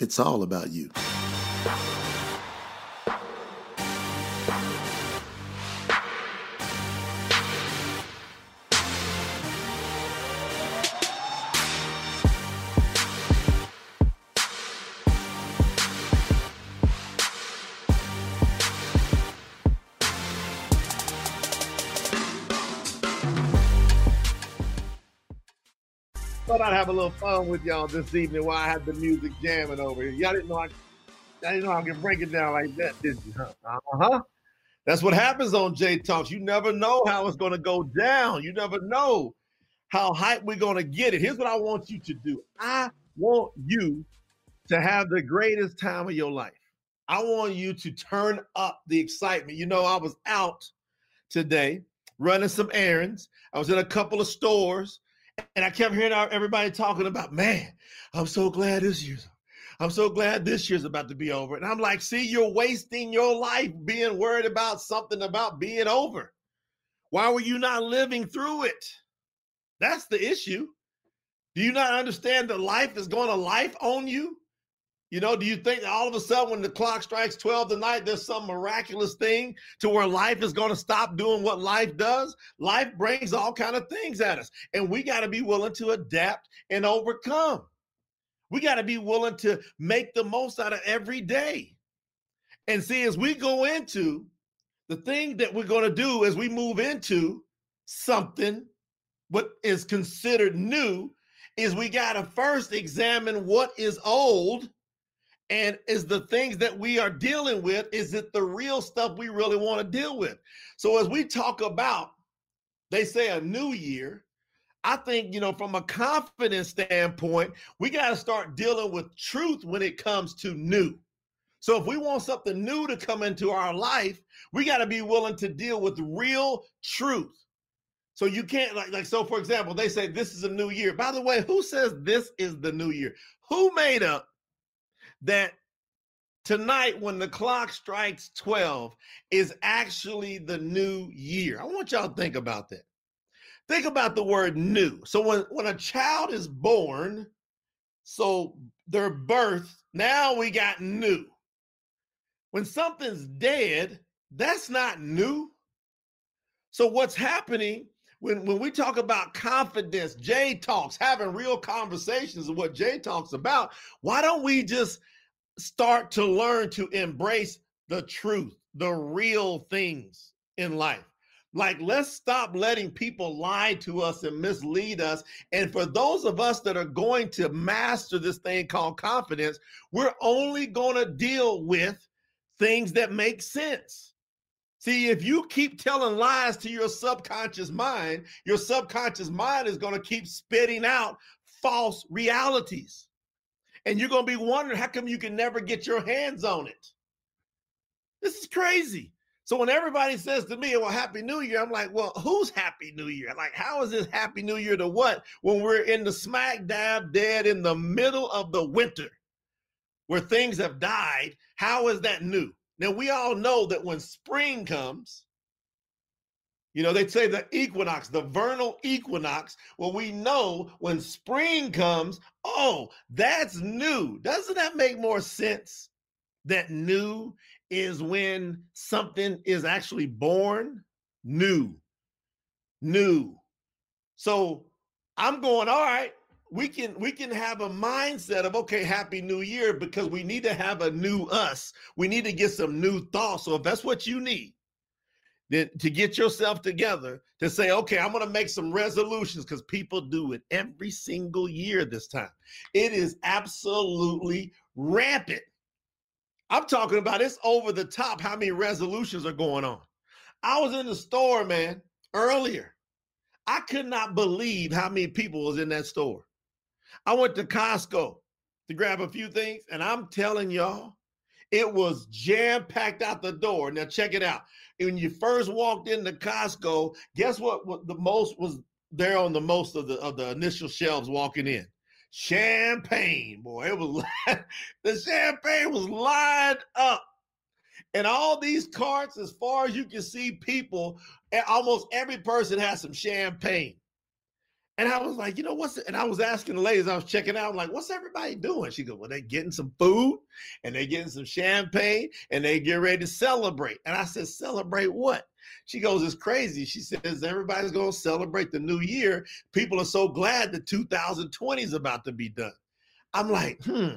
It's all about you. Have a little fun with y'all this evening while I had the music jamming over here. Y'all didn't know I, I didn't know I could break it down like that, did you? Uh huh. That's what happens on Jay Talks. You never know how it's going to go down. You never know how hype we're going to get it. Here's what I want you to do. I want you to have the greatest time of your life. I want you to turn up the excitement. You know, I was out today running some errands. I was in a couple of stores and I kept hearing everybody talking about, man, I'm so glad this year's. I'm so glad this year's about to be over. And I'm like, see, you're wasting your life being worried about something about being over. Why were you not living through it? That's the issue. Do you not understand that life is going to life on you? You know, do you think all of a sudden when the clock strikes 12 tonight, there's some miraculous thing to where life is going to stop doing what life does? Life brings all kind of things at us, and we got to be willing to adapt and overcome. We got to be willing to make the most out of every day. And see, as we go into the thing that we're going to do as we move into something what is considered new is we got to first examine what is old and is the things that we are dealing with is it the real stuff we really want to deal with? So as we talk about they say a new year i think you know from a confidence standpoint we got to start dealing with truth when it comes to new. So if we want something new to come into our life we got to be willing to deal with real truth. So you can't like like so for example they say this is a new year. By the way who says this is the new year? Who made up that tonight, when the clock strikes 12, is actually the new year. I want y'all to think about that. Think about the word new. So when, when a child is born, so their birth, now we got new. When something's dead, that's not new. So what's happening when, when we talk about confidence, Jay talks, having real conversations of what Jay talks about, why don't we just start to learn to embrace the truth, the real things in life? Like, let's stop letting people lie to us and mislead us. And for those of us that are going to master this thing called confidence, we're only going to deal with things that make sense. See, if you keep telling lies to your subconscious mind, your subconscious mind is going to keep spitting out false realities. And you're going to be wondering how come you can never get your hands on it. This is crazy. So when everybody says to me, well, Happy New Year, I'm like, well, who's Happy New Year? Like, how is this Happy New Year to what? When we're in the smack dab dead in the middle of the winter where things have died, how is that new? Now, we all know that when spring comes, you know, they say the equinox, the vernal equinox. Well, we know when spring comes, oh, that's new. Doesn't that make more sense? That new is when something is actually born new. New. So I'm going, all right, we can we can have a mindset of okay happy new year because we need to have a new us. We need to get some new thoughts. So if that's what you need then to get yourself together to say okay i'm going to make some resolutions because people do it every single year this time. It is absolutely rampant. I'm talking about it's over the top how many resolutions are going on. I was in the store man earlier. I could not believe how many people was in that store I went to Costco to grab a few things, and I'm telling y'all, it was jam packed out the door. Now check it out. When you first walked into Costco, guess what? What the most was there on the most of the of the initial shelves walking in? Champagne, boy. It was the champagne was lined up. And all these carts, as far as you can see, people, almost every person has some champagne. And I was like, you know what's? And I was asking the ladies, I was checking out, like, what's everybody doing? She goes, well, they're getting some food and they're getting some champagne and they get ready to celebrate. And I said, celebrate what? She goes, it's crazy. She says, everybody's going to celebrate the new year. People are so glad that 2020 is about to be done. I'm like, hmm.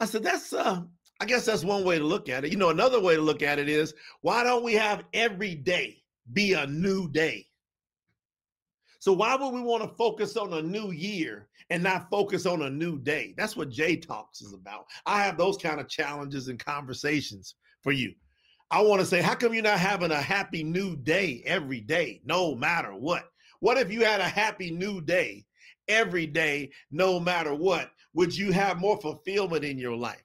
I said, that's, uh, I guess that's one way to look at it. You know, another way to look at it is why don't we have every day be a new day? So why would we want to focus on a new year and not focus on a new day? That's what Jay Talks is about. I have those kind of challenges and conversations for you. I want to say, how come you're not having a happy new day every day, no matter what? What if you had a happy new day every day, no matter what? Would you have more fulfillment in your life?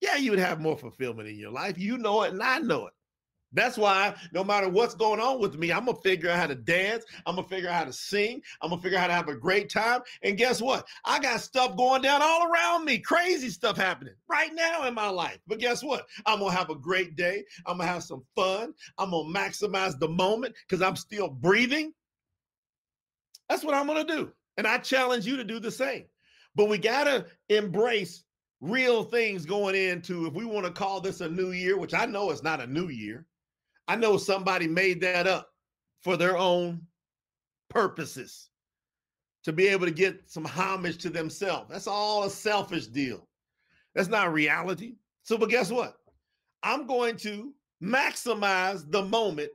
Yeah, you would have more fulfillment in your life. You know it, and I know it. That's why no matter what's going on with me, I'm gonna figure out how to dance. I'm gonna figure out how to sing. I'm gonna figure out how to have a great time. And guess what? I got stuff going down all around me, crazy stuff happening right now in my life. But guess what? I'm gonna have a great day. I'm gonna have some fun. I'm gonna maximize the moment because I'm still breathing. That's what I'm gonna do. And I challenge you to do the same. But we gotta embrace real things going into if we want to call this a new year, which I know it's not a new year. I know somebody made that up for their own purposes to be able to get some homage to themselves. That's all a selfish deal. That's not reality. So, but guess what? I'm going to maximize the moment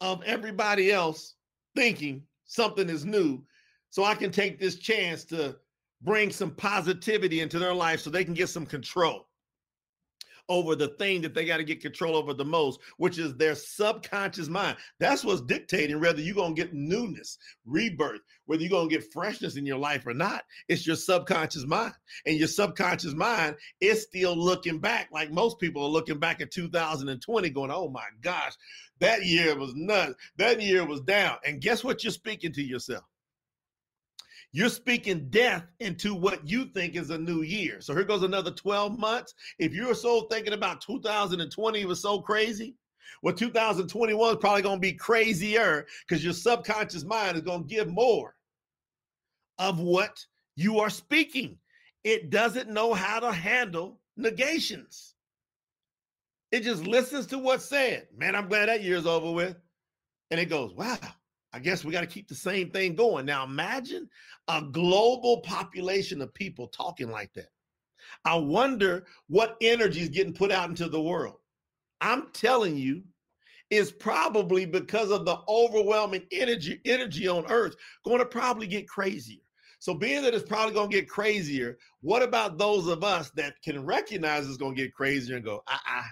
of everybody else thinking something is new so I can take this chance to bring some positivity into their life so they can get some control over the thing that they got to get control over the most, which is their subconscious mind. That's what's dictating whether you're going to get newness, rebirth, whether you're going to get freshness in your life or not. It's your subconscious mind. And your subconscious mind is still looking back, like most people are looking back at 2020, going, oh my gosh, that year was nuts. That year was down. And guess what you're speaking to yourself? You're speaking death into what you think is a new year. So here goes another 12 months. If you're so thinking about 2020 was so crazy, well, 2021 is probably going to be crazier because your subconscious mind is going to give more of what you are speaking. It doesn't know how to handle negations. It just listens to what's said. Man, I'm glad that year's over with. And it goes, wow, I guess we got to keep the same thing going. Now imagine a global population of people talking like that. I wonder what energy is getting put out into the world. I'm telling you, is probably because of the overwhelming energy energy on earth going to probably get crazier. So being that it's probably going to get crazier, what about those of us that can recognize it's going to get crazier and go, ah, uh-uh,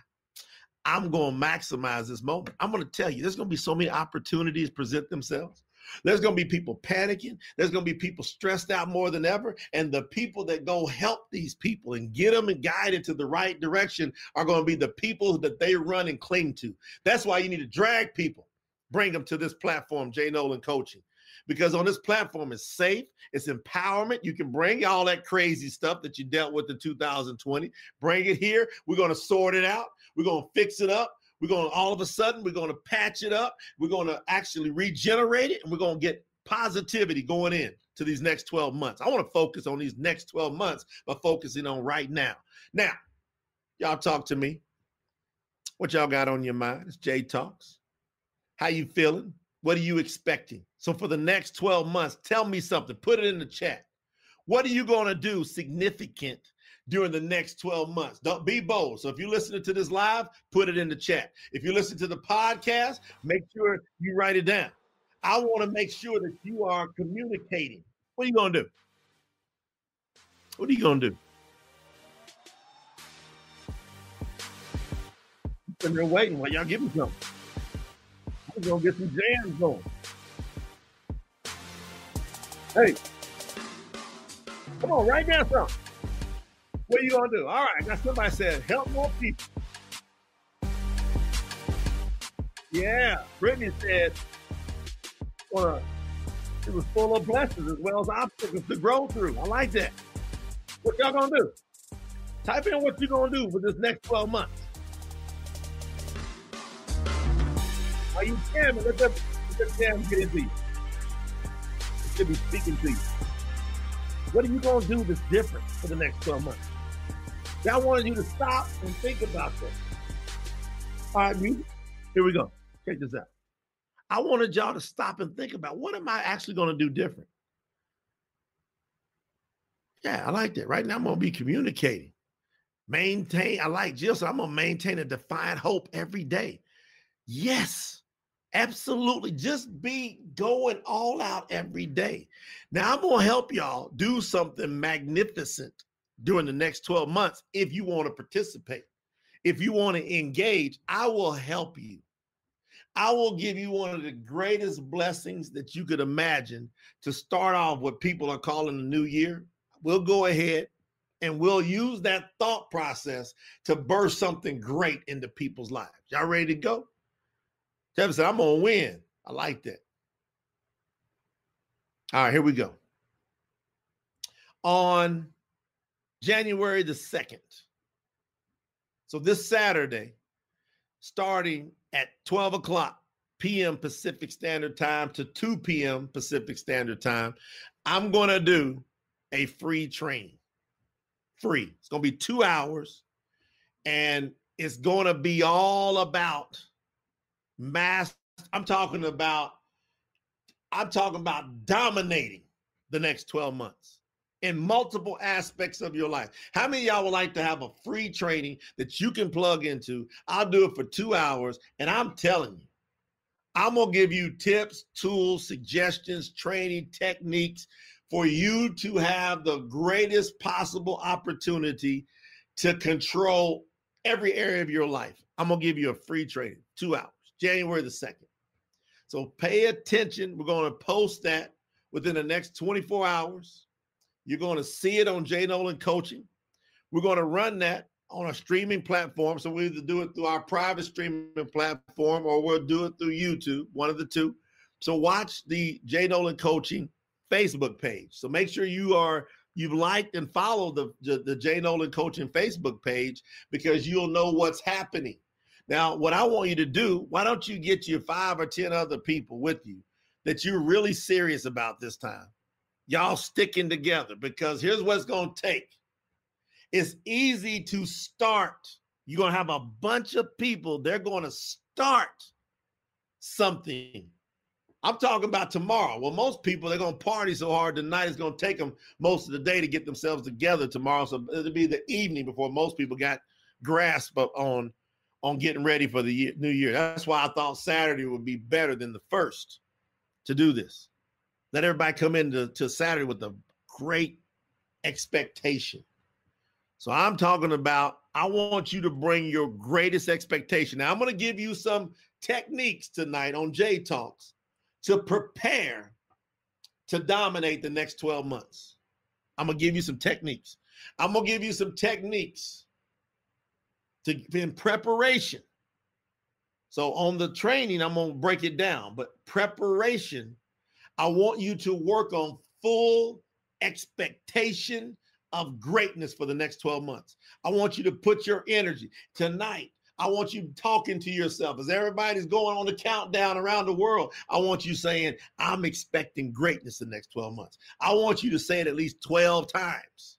I'm going to maximize this moment. I'm going to tell you, there's going to be so many opportunities present themselves. There's going to be people panicking. There's going to be people stressed out more than ever. And the people that go help these people and get them and guide into the right direction are going to be the people that they run and cling to. That's why you need to drag people, bring them to this platform, Jay Noland Coaching because on this platform it's safe, it's empowerment. You can bring all that crazy stuff that you dealt with in 2020, bring it here. We're going to sort it out. We're going to fix it up. We're going to all of a sudden, we're going to patch it up. We're going to actually regenerate it and we're going to get positivity going in to these next 12 months. I want to focus on these next 12 months by focusing on right now. Now, y'all talk to me. What y'all got on your mind? It's Jay Talks. How you feeling? What are you expecting? So for the next 12 months, tell me something. Put it in the chat. What are you going to do significant during the next 12 months? Don't be bold. So if you're listening to this live, put it in the chat. If you listen to the podcast, make sure you write it down. I want to make sure that you are communicating. What are you going to do? What are you going to do? I'm sitting there waiting while y'all give me something. I'm going to get some jams going. Hey, come on, write down something. What are you gonna do? All right, I got somebody said, help more people. Yeah, Brittany said, well, it was full of blessings as well as obstacles to grow through. I like that. What y'all gonna do? Type in what you're gonna do for this next 12 months. Are you jamming? Let them, let them jam get into you. should be speaking to you. What are you to do that's different for the next 12 months? I wanted you to stop and think about this. All right, you, here we go. Check this out. I wanted y'all to stop and think about what am I actually going to do different? Yeah, I like that. Right now, I'm going to be communicating. Maintain, I like Jill said, I'm going to maintain a defiant hope every day. Yes, absolutely. Just be going all out every day. Now, I'm going to help y'all do something magnificent during the next 12 months if you want to participate. If you want to engage, I will help you. I will give you one of the greatest blessings that you could imagine to start off what people are calling the new year. We'll go ahead and we'll use that thought process to burst something great into people's lives. Y'all ready to go? Kevin said, I'm going to win. I like that. All right, here we go. On January the 2nd, so this Saturday, starting at 12 o'clock p.m. Pacific Standard Time to 2 p.m. Pacific Standard Time, I'm going to do a free training. Free. It's going to be two hours and it's going to be all about mass. I'm talking about, I'm talking about dominating the next 12 months in multiple aspects of your life. How many y'all would like to have a free training that you can plug into? I'll do it for two hours, and I'm telling you, I'm gonna give you tips, tools, suggestions, training techniques for you to have the greatest possible opportunity to control every area of your life. I'm gonna give you a free training, two hours, January the 2nd. So pay attention. We're gonna post that within the next 24 hours. You're going to see it on Jay Noland Coaching. We're going to run that on a streaming platform. So we either do it through our private streaming platform or we'll do it through YouTube, one of the two. So watch the Jay Noland Coaching Facebook page. So make sure you are you've liked and followed the, the, the Jay Noland Coaching Facebook page because you'll know what's happening. Now, what I want you to do, why don't you get your five or 10 other people with you that you're really serious about this time? Y'all sticking together because here's what it's going to take. It's easy to start. You're going to have a bunch of people, they're going to start something. I'm talking about tomorrow. Well, most people, they're going to party so hard tonight, it's going to take them most of the day to get themselves together tomorrow. So it'll be the evening before most people got grasp on on getting ready for the year, new year. That's why I thought Saturday would be better than the first to do this. Let everybody come into to Saturday with a great expectation. So I'm talking about I want you to bring your greatest expectation. Now I'm going to give you some techniques tonight on Jay Talks to prepare to dominate the next 12 months. I'm going to give you some techniques. I'm going to give you some techniques to in preparation. So on the training, I'm going to break it down, but preparation I want you to work on full expectation of greatness for the next 12 months. I want you to put your energy tonight. I want you talking to yourself as everybody's going on the countdown around the world. I want you saying, I'm expecting greatness the next 12 months. I want you to say it at least 12 times.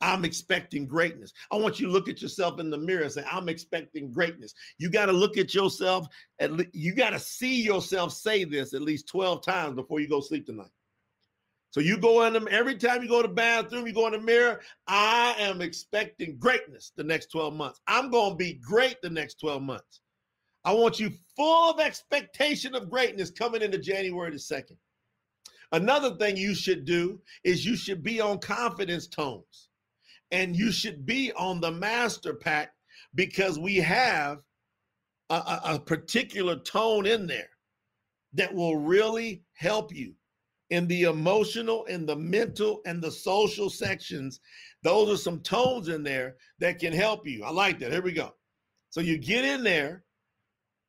I'm expecting greatness. I want you to look at yourself in the mirror and say, I'm expecting greatness. You got to look at yourself, at le- you got to see yourself say this at least 12 times before you go sleep tonight. So you go in them every time you go to the bathroom, you go in the mirror. I am expecting greatness the next 12 months. I'm going to be great the next 12 months. I want you full of expectation of greatness coming into January the 2nd. Another thing you should do is you should be on confidence tones and you should be on the master pack because we have a, a, a, particular tone in there that will really help you in the emotional in the mental and the social sections. Those are some tones in there that can help you. I like that. Here we go. So you get in there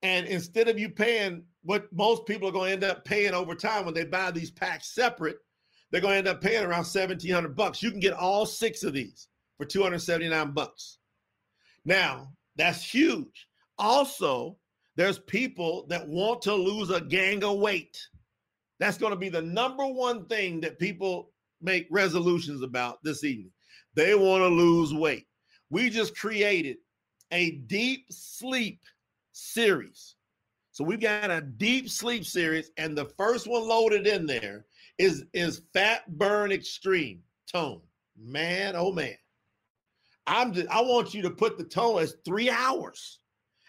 and instead of you paying what most people are going to end up paying over time when they buy these packs separate they're going to end up paying around 1700 bucks. You can get all six of these for 279 bucks. Now, that's huge. Also, there's people that want to lose a gang of weight. That's going to be the number one thing that people make resolutions about this evening. They want to lose weight. We just created a deep sleep series. So we've got a deep sleep series, and the first one loaded in there is is Fat Burn Extreme Tone. Man, oh man. I'm just I want you to put the tone as three hours.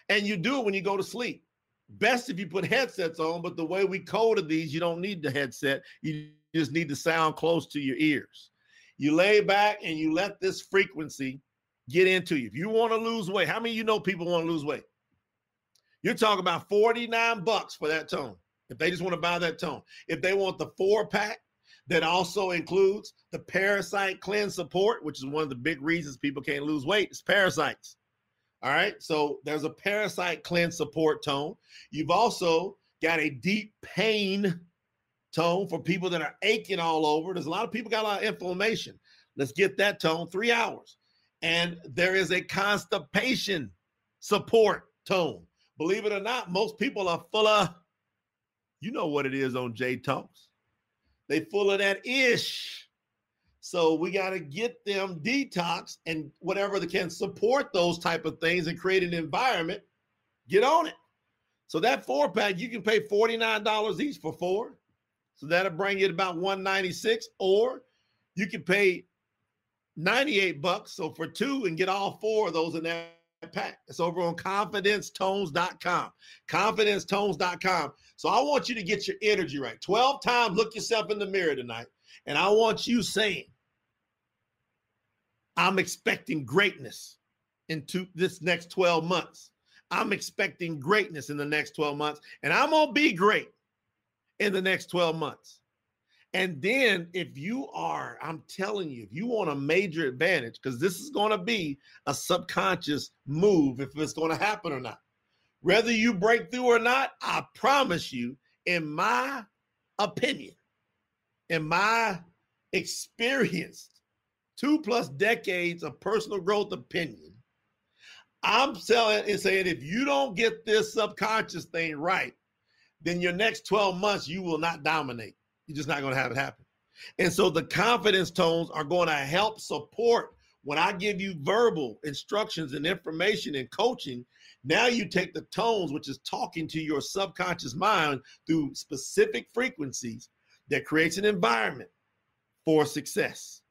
And you do it when you go to sleep. Best if you put headsets on, but the way we coded these, you don't need the headset. You just need the sound close to your ears. You lay back and you let this frequency get into you. If you want to lose weight, how many you know people want to lose weight? You're talking about 49 bucks for that tone. If they just want to buy that tone. If they want the four pack that also includes the parasite cleanse support, which is one of the big reasons people can't lose weight, it's parasites. All right. So there's a parasite cleanse support tone. You've also got a deep pain tone for people that are aching all over. There's a lot of people got a lot of inflammation. Let's get that tone three hours. And there is a constipation support tone. Believe it or not, most people are full of, you know what it is on Jay Talks. They full of that ish. So we got to get them detox and whatever they can support those type of things and create an environment. Get on it. So that four pack, you can pay $49 each for four. So that'll bring you to about 196 or you can pay 98 bucks so for two and get all four of those in that pack. It's over on confidencetones.com. Confidencetones.com. So I want you to get your energy right. 12 times look yourself in the mirror tonight and I want you saying I'm expecting greatness into this next 12 months. I'm expecting greatness in the next 12 months, and I'm going to be great in the next 12 months. And then, if you are, I'm telling you, if you want a major advantage, because this is going to be a subconscious move if it's going to happen or not. Whether you break through or not, I promise you, in my opinion, in my experience, two plus decades of personal growth opinion, I'm telling and saying if you don't get this subconscious thing right, then your next 12 months you will not dominate. You're just not going to have it happen. And so the confidence tones are going to help support when I give you verbal instructions and information and coaching. Now you take the tones, which is talking to your subconscious mind through specific frequencies that creates an environment for success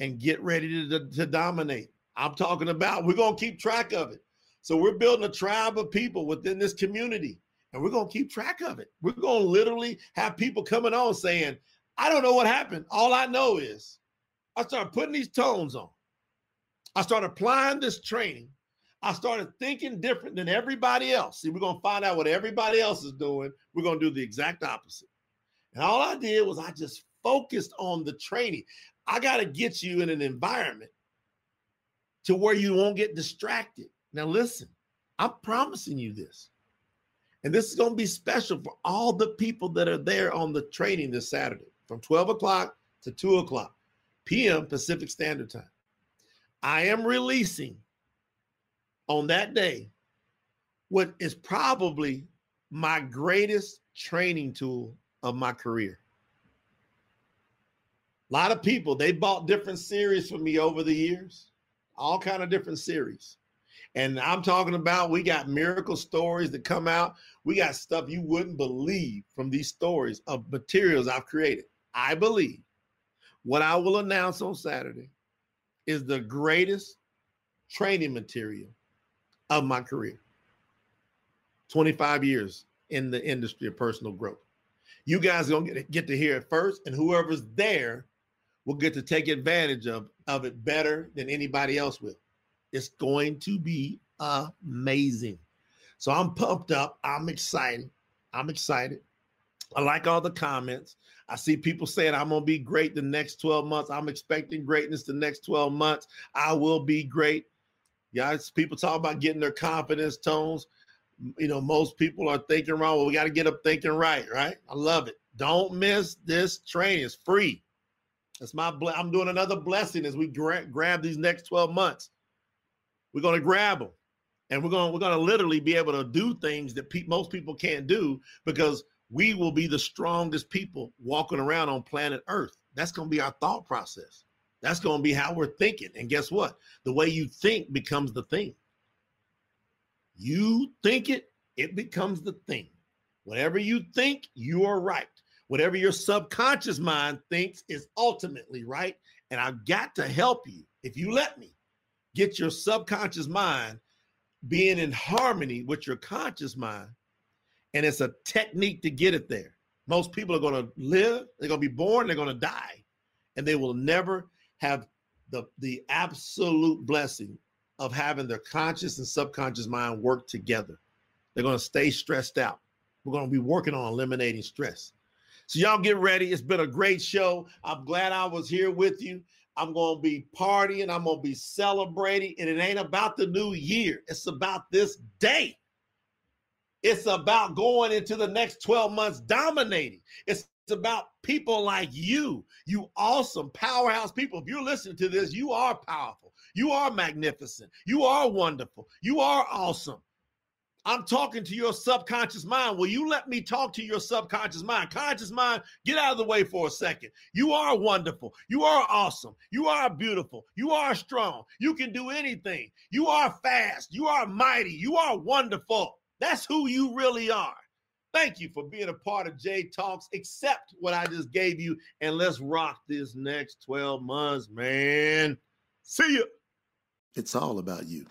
and get ready to, to dominate. I'm talking about, we're going to keep track of it. So we're building a tribe of people within this community and we're going to keep track of it. We're going to literally have people coming on saying, I don't know what happened. All I know is I started putting these tones on. I started applying this training. I started thinking different than everybody else. See, we're going to find out what everybody else is doing. We're going to do the exact opposite. And all I did was I just focused on the training. I got to get you in an environment to where you won't get distracted. Now, listen, I'm promising you this. And this is going to be special for all the people that are there on the training this Saturday from 12 o'clock to 2 o'clock p.m. Pacific Standard Time. I am releasing on that day what is probably my greatest training tool of my career. A lot of people, they bought different series from me over the years, all kind of different series. And I'm talking about we got miracle stories that come out. We got stuff you wouldn't believe from these stories of materials I've created. I believe what I will announce on Saturday is the greatest training material of my career. 25 years in the industry of personal growth. You guys are gonna get, get to hear it first, and whoever's there will get to take advantage of, of it better than anybody else will. It's going to be amazing. So I'm pumped up. I'm excited. I'm excited. I like all the comments. I see people saying I'm going to be great the next 12 months. I'm expecting greatness the next 12 months. I will be great. Yeah, people talk about getting their confidence tones. You know, most people are thinking wrong. Well, we got to get up thinking right, right? I love it. Don't miss this training. It's free. That's my. I'm doing another blessing as we gra- grab these next 12 months. We're going to grab them, and we're going we're going to literally be able to do things that pe- most people can't do because we will be the strongest people walking around on planet Earth. That's going to be our thought process. That's going to be how we're thinking. And guess what? The way you think becomes the thing. You think it, it becomes the thing. Whatever you think, you are right. Whatever your subconscious mind thinks is ultimately right. And I've got to help you, if you let me, get your subconscious mind being in harmony with your conscious mind. And it's a technique to get it there. Most people are going to live, they're going to be born, they're going to die, and they will never have the, the absolute blessing of having their conscious and subconscious mind work together. They're going to stay stressed out. We're going to be working on eliminating stress. So, y'all get ready. It's been a great show. I'm glad I was here with you. I'm going to be partying. I'm going to be celebrating. And it ain't about the new year, it's about this day. It's about going into the next 12 months dominating. It's about people like you, you awesome powerhouse people. If you're listening to this, you are powerful. You are magnificent. You are wonderful. You are awesome. I'm talking to your subconscious mind. Will you let me talk to your subconscious mind? Conscious mind, get out of the way for a second. You are wonderful. You are awesome. You are beautiful. You are strong. You can do anything. You are fast. You are mighty. You are wonderful. That's who you really are. Thank you for being a part of Jay Talks. Accept what I just gave you, and let's rock this next 12 months, man. See you. It's all about you.